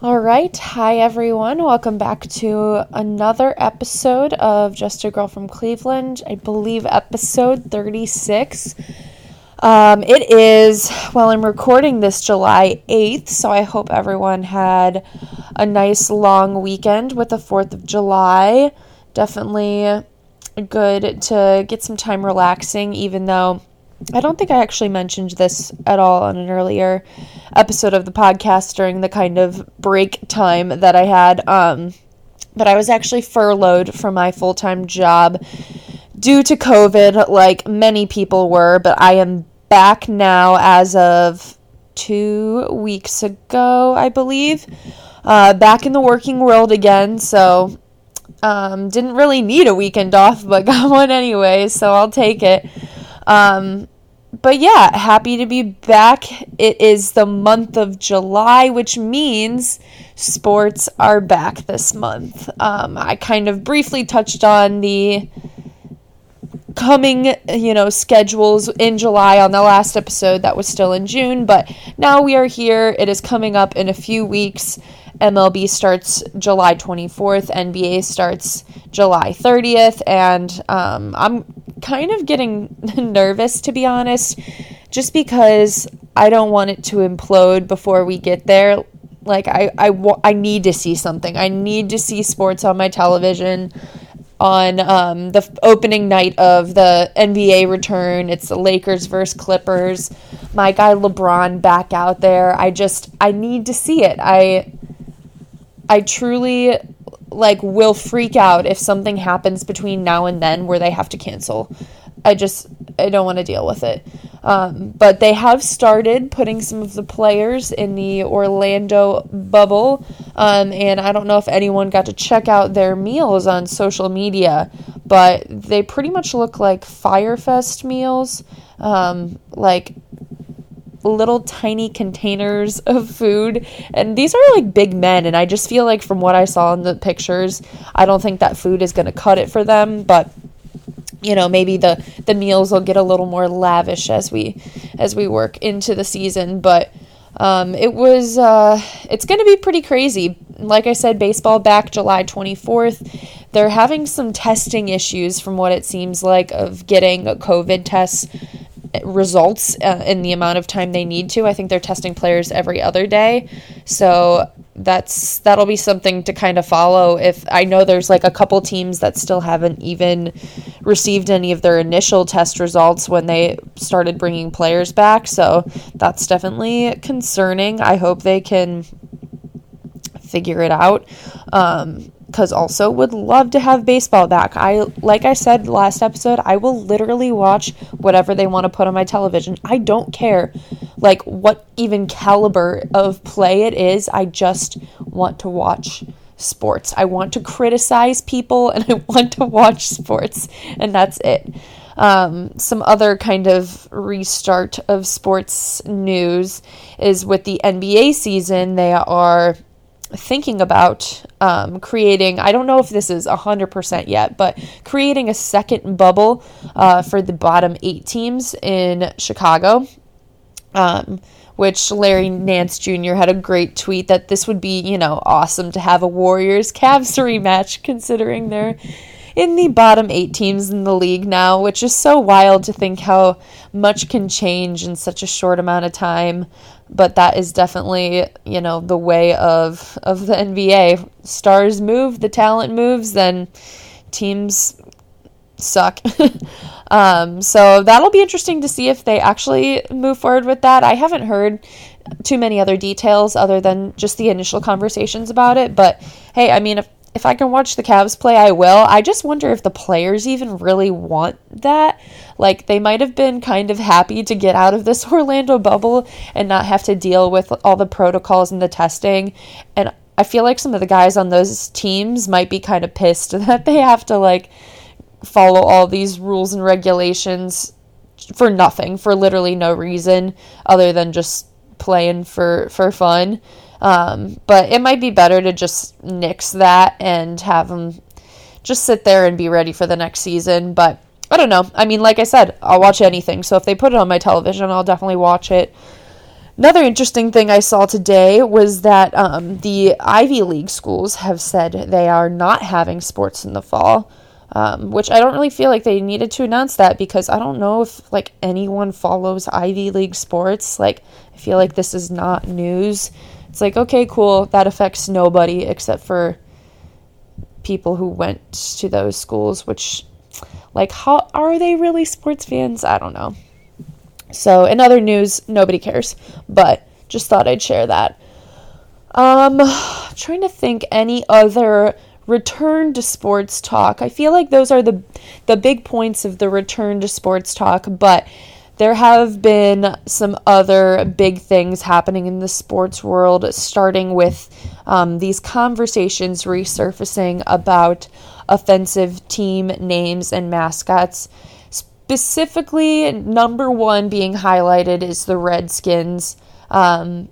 All right. Hi, everyone. Welcome back to another episode of Just a Girl from Cleveland. I believe episode 36. Um, it is, well, I'm recording this July 8th, so I hope everyone had a nice long weekend with the 4th of July. Definitely good to get some time relaxing, even though I don't think I actually mentioned this at all on an earlier episode of the podcast during the kind of break time that I had. Um, but I was actually furloughed from my full time job due to COVID, like many people were. But I am back now as of two weeks ago, I believe. Uh, back in the working world again. So um, didn't really need a weekend off, but got one anyway. So I'll take it. Um, but yeah, happy to be back. It is the month of July, which means sports are back this month. Um, I kind of briefly touched on the coming, you know, schedules in July on the last episode that was still in June, but now we are here. It is coming up in a few weeks. MLB starts July 24th, NBA starts July 30th, and um, I'm kind of getting nervous to be honest, just because I don't want it to implode before we get there. Like, I, I, I need to see something. I need to see sports on my television on um, the opening night of the NBA return. It's the Lakers versus Clippers. My guy LeBron back out there. I just I need to see it. I I truly like will freak out if something happens between now and then where they have to cancel. I just I don't want to deal with it. Um, but they have started putting some of the players in the Orlando bubble, um, and I don't know if anyone got to check out their meals on social media, but they pretty much look like Fyre Fest meals, um, like little tiny containers of food. And these are like big men and i just feel like from what i saw in the pictures i don't think that food is going to cut it for them. But you know maybe the the meals will get a little more lavish as we as we work into the season. But um, it was uh, it's going to be pretty crazy. Like i said baseball back july 24th they're having some testing issues from what it seems like of getting a covid tests results uh, in the amount of time they need to. I think they're testing players every other day. So that's that'll be something to kind of follow if I know there's like a couple teams that still haven't even received any of their initial test results when they started bringing players back. So that's definitely concerning. I hope they can figure it out. Um, because also would love to have baseball back. I like I said last episode, I will literally watch whatever they want to put on my television. I don't care like what even caliber of play it is. I just want to watch sports. I want to criticize people and I want to watch sports and that's it. Um, some other kind of restart of sports news is with the NBA season. They are thinking about um, creating, I don't know if this is 100% yet, but creating a second bubble uh, for the bottom eight teams in Chicago. Um, which Larry Nance Jr. had a great tweet that this would be, you know, awesome to have a Warriors Cavs rematch considering they're in the bottom eight teams in the league now, which is so wild to think how much can change in such a short amount of time but that is definitely you know the way of of the NBA. Stars move, the talent moves, then teams suck. um, so that'll be interesting to see if they actually move forward with that. I haven't heard too many other details other than just the initial conversations about it. But hey, I mean, if if I can watch the Cavs play, I will. I just wonder if the players even really want that. Like, they might have been kind of happy to get out of this Orlando bubble and not have to deal with all the protocols and the testing. And I feel like some of the guys on those teams might be kind of pissed that they have to, like, follow all these rules and regulations for nothing, for literally no reason other than just playing for, for fun. Um, but it might be better to just nix that and have them just sit there and be ready for the next season. But I don't know. I mean, like I said, I'll watch anything. So if they put it on my television, I'll definitely watch it. Another interesting thing I saw today was that um, the Ivy League schools have said they are not having sports in the fall, um, which I don't really feel like they needed to announce that because I don't know if like anyone follows Ivy League sports. Like I feel like this is not news. It's like okay, cool, that affects nobody except for people who went to those schools, which like how are they really sports fans? I don't know. So, in other news, nobody cares, but just thought I'd share that. Um, trying to think any other return to sports talk. I feel like those are the the big points of the return to sports talk, but there have been some other big things happening in the sports world, starting with um, these conversations resurfacing about offensive team names and mascots. Specifically, number one being highlighted is the Redskins. Um,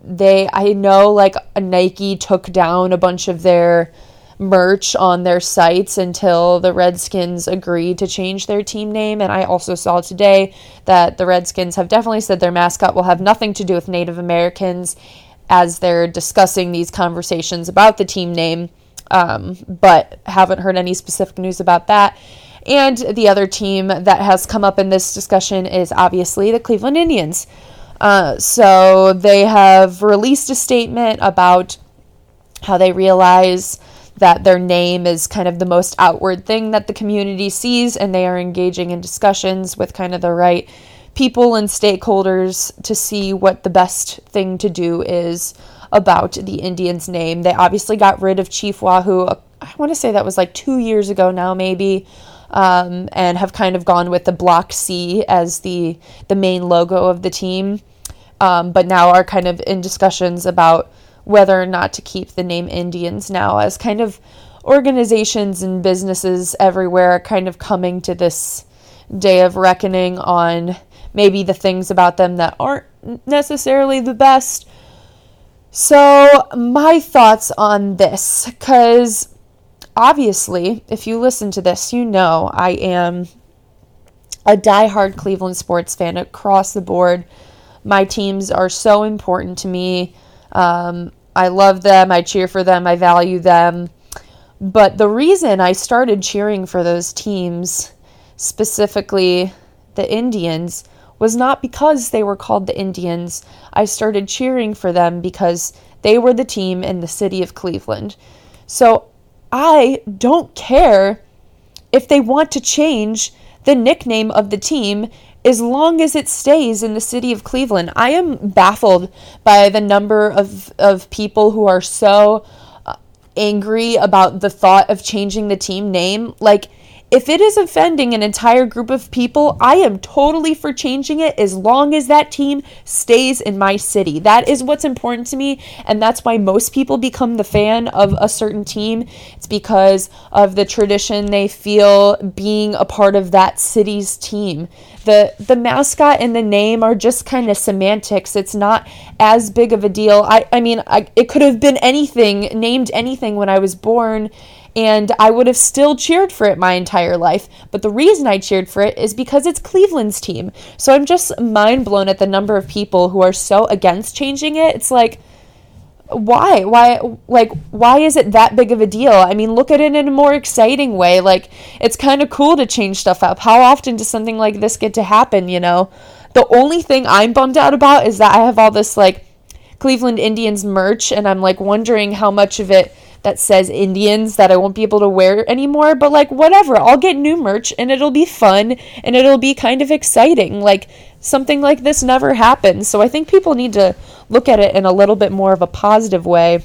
they, I know, like Nike took down a bunch of their merch on their sites until the Redskins agreed to change their team name. And I also saw today that the Redskins have definitely said their mascot will have nothing to do with Native Americans as they're discussing these conversations about the team name, um, but haven't heard any specific news about that. And the other team that has come up in this discussion is obviously the Cleveland Indians. Uh, so they have released a statement about how they realize that their name is kind of the most outward thing that the community sees, and they are engaging in discussions with kind of the right people and stakeholders to see what the best thing to do is about the Indians' name. They obviously got rid of Chief Wahoo. I want to say that was like two years ago now, maybe um, and have kind of gone with the block C as the the main logo of the team. Um, but now are kind of in discussions about whether or not to keep the name Indians now as kind of organizations and businesses everywhere are kind of coming to this day of reckoning on maybe the things about them that aren't necessarily the best. So, my thoughts on this, because obviously, if you listen to this, you know I am a die-hard Cleveland sports fan across the board. My teams are so important to me. Um, I love them, I cheer for them, I value them. But the reason I started cheering for those teams, specifically the Indians, was not because they were called the Indians. I started cheering for them because they were the team in the city of Cleveland. So I don't care if they want to change the nickname of the team as long as it stays in the city of Cleveland. I am baffled by the number of, of people who are so uh, angry about the thought of changing the team name. Like, if it is offending an entire group of people, I am totally for changing it as long as that team stays in my city. That is what's important to me, and that's why most people become the fan of a certain team. It's because of the tradition they feel being a part of that city's team. The the mascot and the name are just kind of semantics. It's not as big of a deal. I I mean, I, it could have been anything, named anything when I was born and I would have still cheered for it my entire life. But the reason I cheered for it is because it's Cleveland's team. So I'm just mind blown at the number of people who are so against changing it. It's like, why? Why? Like, why is it that big of a deal? I mean, look at it in a more exciting way. Like, it's kind of cool to change stuff up. How often does something like this get to happen, you know? The only thing I'm bummed out about is that I have all this, like, Cleveland Indians merch, and I'm, like, wondering how much of it that says Indians that I won't be able to wear anymore, but like whatever, I'll get new merch and it'll be fun and it'll be kind of exciting. Like something like this never happened. So I think people need to look at it in a little bit more of a positive way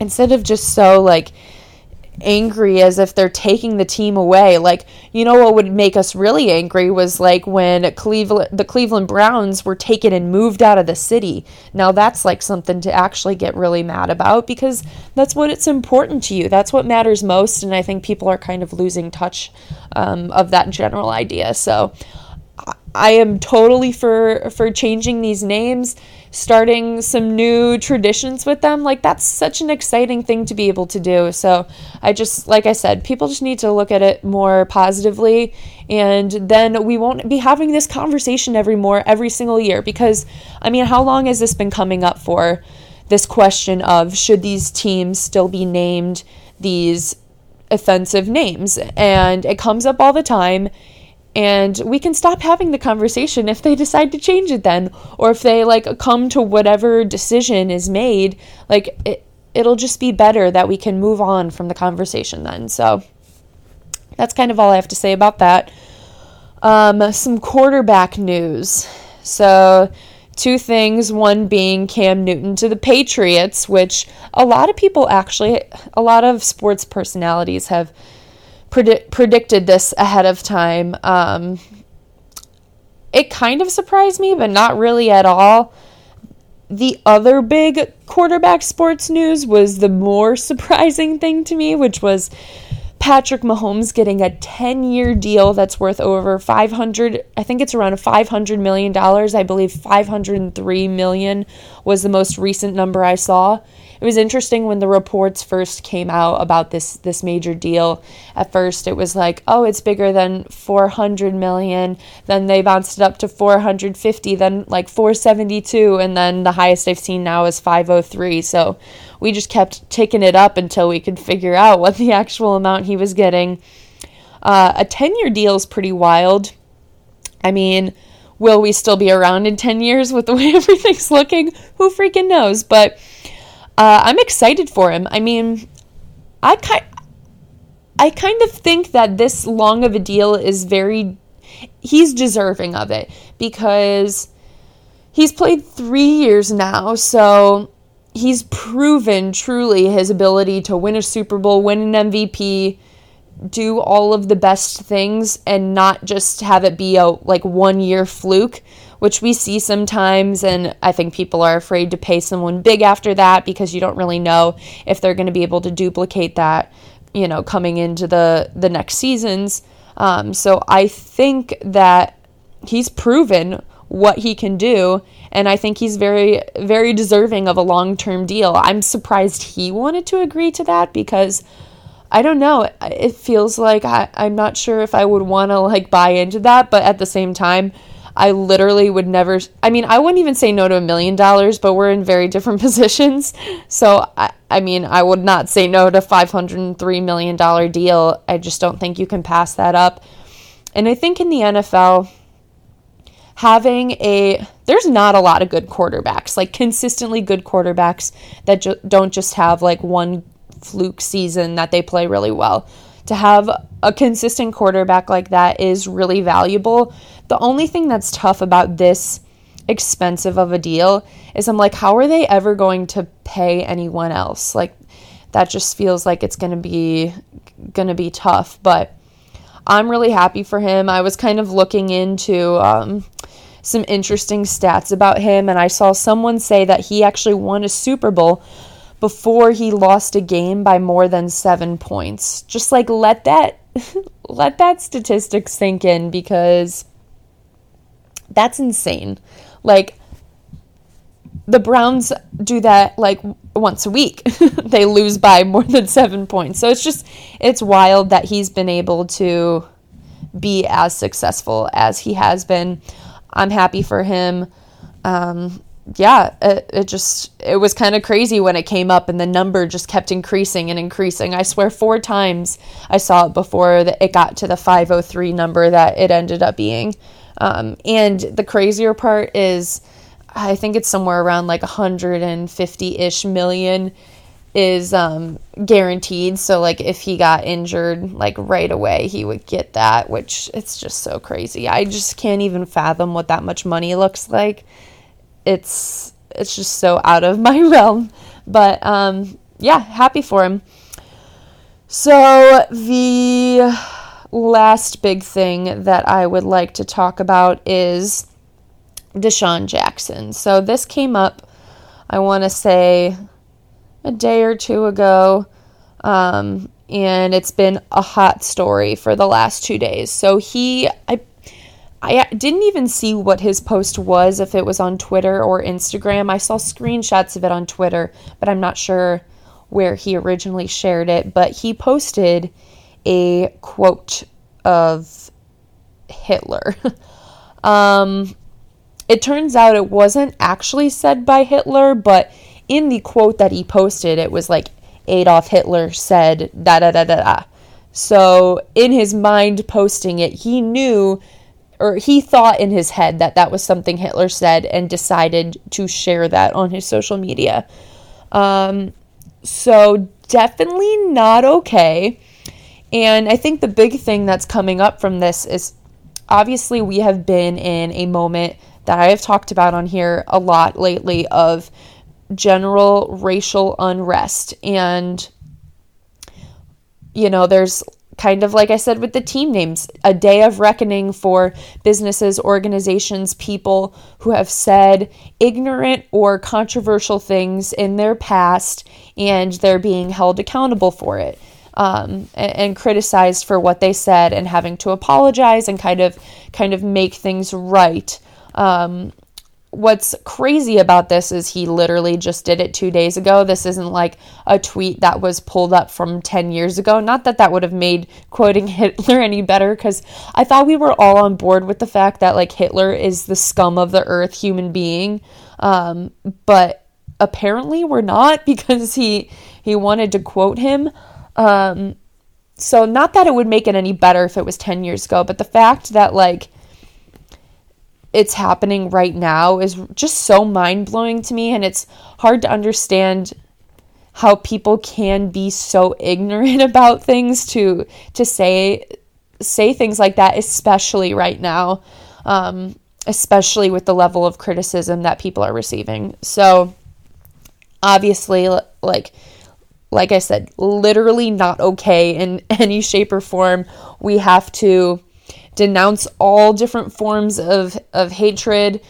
instead of just so like angry as if they're taking the team away. Like, you know what would make us really angry was like when Cleveland the Cleveland Browns were taken and moved out of the city. Now that's like something to actually get really mad about because that's what it's important to you. That's what matters most and I think people are kind of losing touch um, of that general idea. So I am totally for for changing these names starting some new traditions with them. Like, that's such an exciting thing to be able to do. So, I just, like I said, people just need to look at it more positively. And then we won't be having this conversation every more every single year because, I mean, how long has this been coming up for? This question of should these teams still be named these offensive names? And it comes up all the time and we can stop having the conversation if they decide to change it then or if they like come to whatever decision is made like it, it'll just be better that we can move on from the conversation then. So that's kind of all i have to say about that. Um, some quarterback news. So two things one being cam newton to the patriots which a lot of people actually a lot of sports personalities have predi- predicted this ahead of time. Um, it kind of surprised me, but not really at all. The other big quarterback sports news was the more surprising thing to me, which was Patrick Mahomes getting a 10 year deal that's worth over 500 I think it's around 500 million dollars I believe 503 million was the most recent number I saw it was interesting when the reports first came out about this this major deal. At first, it was like, oh, it's bigger than 400 million. Then they bounced it up to 450, then like 472, and then the highest I've seen now is 503. So we just kept taking it up until we could figure out what the actual amount he was getting. Uh, a 10 year deal is pretty wild. I mean, will we still be around in 10 years with the way everything's looking? Who freaking knows? But uh, I'm excited for him. I mean, I kind I kind of think that this long of a deal is very he's deserving of it because he's played 3 years now, so he's proven truly his ability to win a Super Bowl, win an MVP, do all of the best things and not just have it be a like one year fluke which we see sometimes. And I think people are afraid to pay someone big after that because you don't really know if they're going to be able to duplicate that, you know, coming into the, the next seasons. Um, so I think that he's proven what he can do. And I think he's very, very deserving of a long term deal. I'm surprised he wanted to agree to that because I don't know. It feels like I, I'm not sure if I would want to like buy into that, but at the same time, I literally would never, I mean, I wouldn't even say no to a million dollars, but we're in very different positions. So, I, I mean, I would not say no to $503 million deal. I just don't think you can pass that up. And I think in the NFL, having a, there's not a lot of good quarterbacks, like consistently good quarterbacks that ju- don't just have like one fluke season that they play really well to have a consistent quarterback like that is really valuable. The only thing that's tough about this expensive of a deal is I'm like, how are they ever going to pay anyone else? Like, that just feels like it's going to be to be tough but i'm really happy for him i was kind of looking into um, some interesting stats about him and i saw someone say that he actually won a super bowl before he lost a game by more than seven points. Just like let that let that statistic sink in because that's insane. Like the Browns do that like once a week. they lose by more than 7 points. So it's just it's wild that he's been able to be as successful as he has been. I'm happy for him. Um, yeah, it, it just it was kind of crazy when it came up and the number just kept increasing and increasing. I swear four times I saw it before it got to the 503 number that it ended up being. Um, and the crazier part is I think it's somewhere around like 150-ish million is um, guaranteed. So like if he got injured like right away, he would get that, which it's just so crazy. I just can't even fathom what that much money looks like it's it's just so out of my realm. But um, yeah, happy for him. So the last big thing that I would like to talk about is DeSean Jackson. So this came up, I want to say, a day or two ago. Um, and it's been a hot story for the last two days. So he, I I didn't even see what his post was, if it was on Twitter or Instagram. I saw screenshots of it on Twitter, but I'm not sure where he originally shared it. But he posted a quote of Hitler. um, it turns out it wasn't actually said by Hitler, but in the quote that he posted, it was like Adolf Hitler said da da da da da. So in his mind posting it, he knew or he thought in his head that that was something Hitler said and decided to share that on his social media. Um, so definitely not okay. And I think the big thing that's coming up from this is obviously we have been in a moment that I have talked about on here a lot lately of general racial unrest. And, you know, there's kind of like I said with the team names, a day of reckoning for businesses, organizations, people who have said ignorant or controversial things in their past and they're being held accountable for it. Um, and, and, criticized for what they said and having to apologize and kind of kind of make things right. Um, what's crazy about this is he literally just did it two days ago. This isn't like a tweet that was pulled up from 10 years ago. Not that that would have made quoting Hitler any better, because I thought we were all on board with the fact that like Hitler is the scum of the earth human being. Um, but apparently we're not because he he wanted to quote him. Um, so not that it would make it any better if it was 10 years ago, but the fact that like it's happening right now is just so mind blowing to me, and it's hard to understand how people can be so ignorant about things to to say say things like that, especially right now, um, especially with the level of criticism that people are receiving. So obviously, like like I said, literally not okay in any shape or form. We have to denounce all different forms of, of hatred.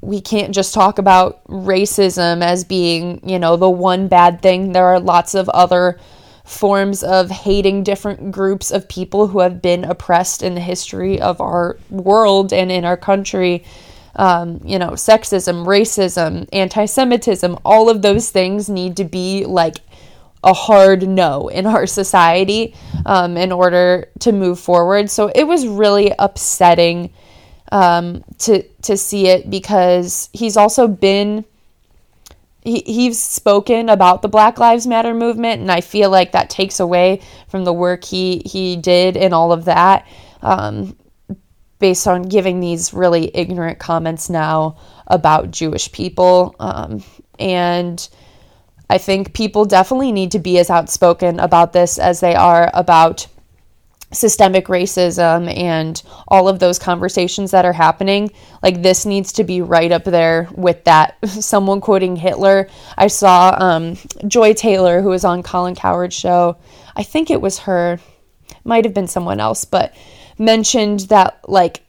We can't just talk about racism as being, you know, the one bad thing. There are lots of other forms of hating different groups of people who have been oppressed in the history of our world and in our country. Um, you know, sexism, racism, anti Semitism, all of those things need to be like a hard no in our society um, in order to move forward. So it was really upsetting um, to to see it because he's also been he, he's spoken about the Black Lives Matter movement, and I feel like that takes away from the work he he did and all of that. Um, based on giving these really ignorant comments now about Jewish people um, and I think people definitely need to be as outspoken about this as they are about systemic racism and all of those conversations that are happening. Like, this needs to be right up there with that. Someone quoting Hitler. I saw um, Joy Taylor, who was on Colin Cowherd's show. I think it was her, might have been someone else, but mentioned that, like,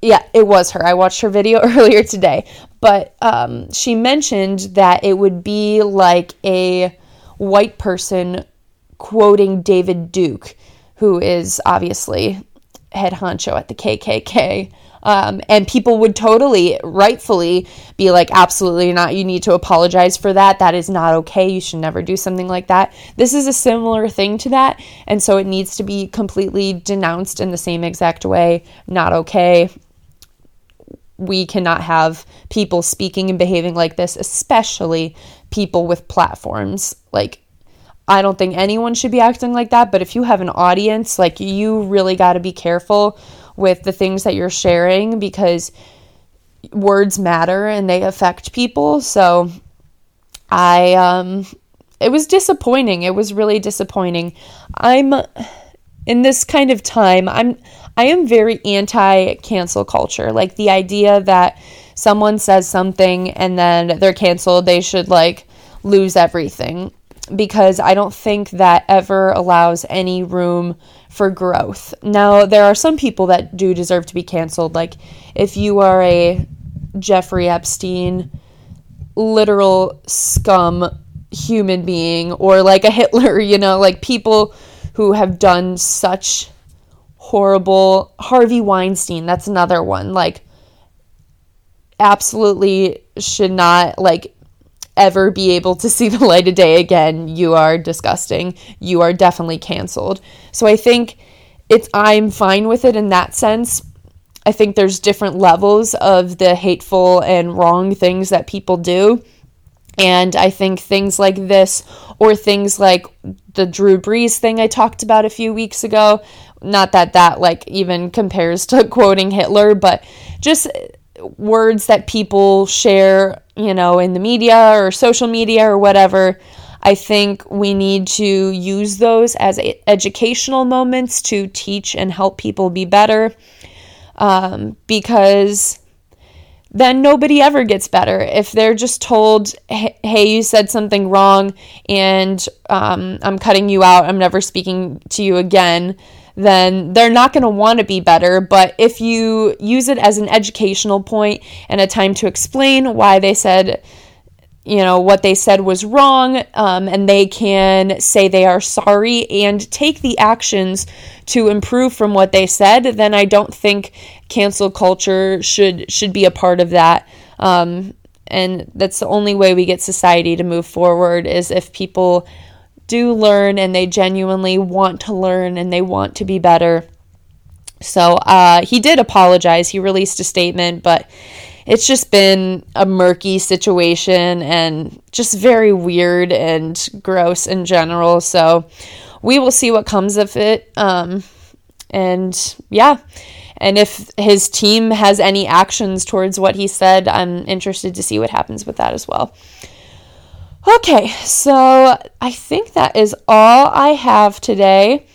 yeah, it was her. I watched her video earlier today, but um, she mentioned that it would be like a white person quoting David Duke, who is obviously head honcho at the KKK. Um, and people would totally, rightfully, be like, absolutely not. You need to apologize for that. That is not okay. You should never do something like that. This is a similar thing to that. And so it needs to be completely denounced in the same exact way. Not okay. We cannot have people speaking and behaving like this, especially people with platforms. Like, I don't think anyone should be acting like that, but if you have an audience, like, you really got to be careful with the things that you're sharing because words matter and they affect people. So I um it was disappointing. It was really disappointing. I'm in this kind of time, I'm I am very anti cancel culture. Like the idea that someone says something and then they're canceled, they should like lose everything because I don't think that ever allows any room for growth. Now, there are some people that do deserve to be canceled. Like, if you are a Jeffrey Epstein, literal scum human being, or like a Hitler, you know, like people who have done such horrible. Harvey Weinstein, that's another one. Like, absolutely should not, like, ever be able to see the light of day again. You are disgusting. You are definitely canceled. So I think it's, I'm fine with it in that sense. I think there's different levels of the hateful and wrong things that people do. And I think things like this, or things like the Drew Brees thing I talked about a few weeks ago, not that that like even compares to quoting Hitler, but just words that people share, you know, in the media or social media or whatever. I think we need to use those as educational moments to teach and help people be better um, because then nobody ever gets better. If they're just told, hey, you said something wrong and um, I'm cutting you out, I'm never speaking to you again, then they're not going to want to be better. But if you use it as an educational point and a time to explain why they said, you know, what they said was wrong, um, and they can say they are sorry and take the actions to improve from what they said, then I don't think cancel culture should should be a part of that. Um, and that's the only way we get society to move forward is if people do learn and they genuinely want to learn and they want to be better. So uh, he did apologize. He released a statement, but it's just been a murky situation and just very weird and gross in general. So we will see what comes of it. Um, and yeah. And if his team has any actions towards what he said, I'm interested to see what happens with that as well. Okay, so I think that is all I have today.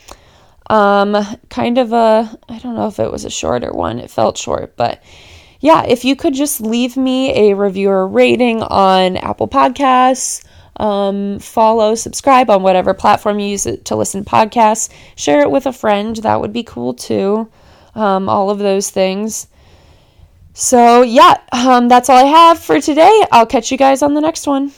Um, kind of a, I don't know if it was a shorter one, it felt short, but yeah, if you could just leave me a reviewer rating on Apple Podcasts, um, follow, subscribe on whatever platform you use to listen to podcasts, share it with a friend, that would be cool too. Um, all of those things. So, yeah, um, that's all I have for today. I'll catch you guys on the next one.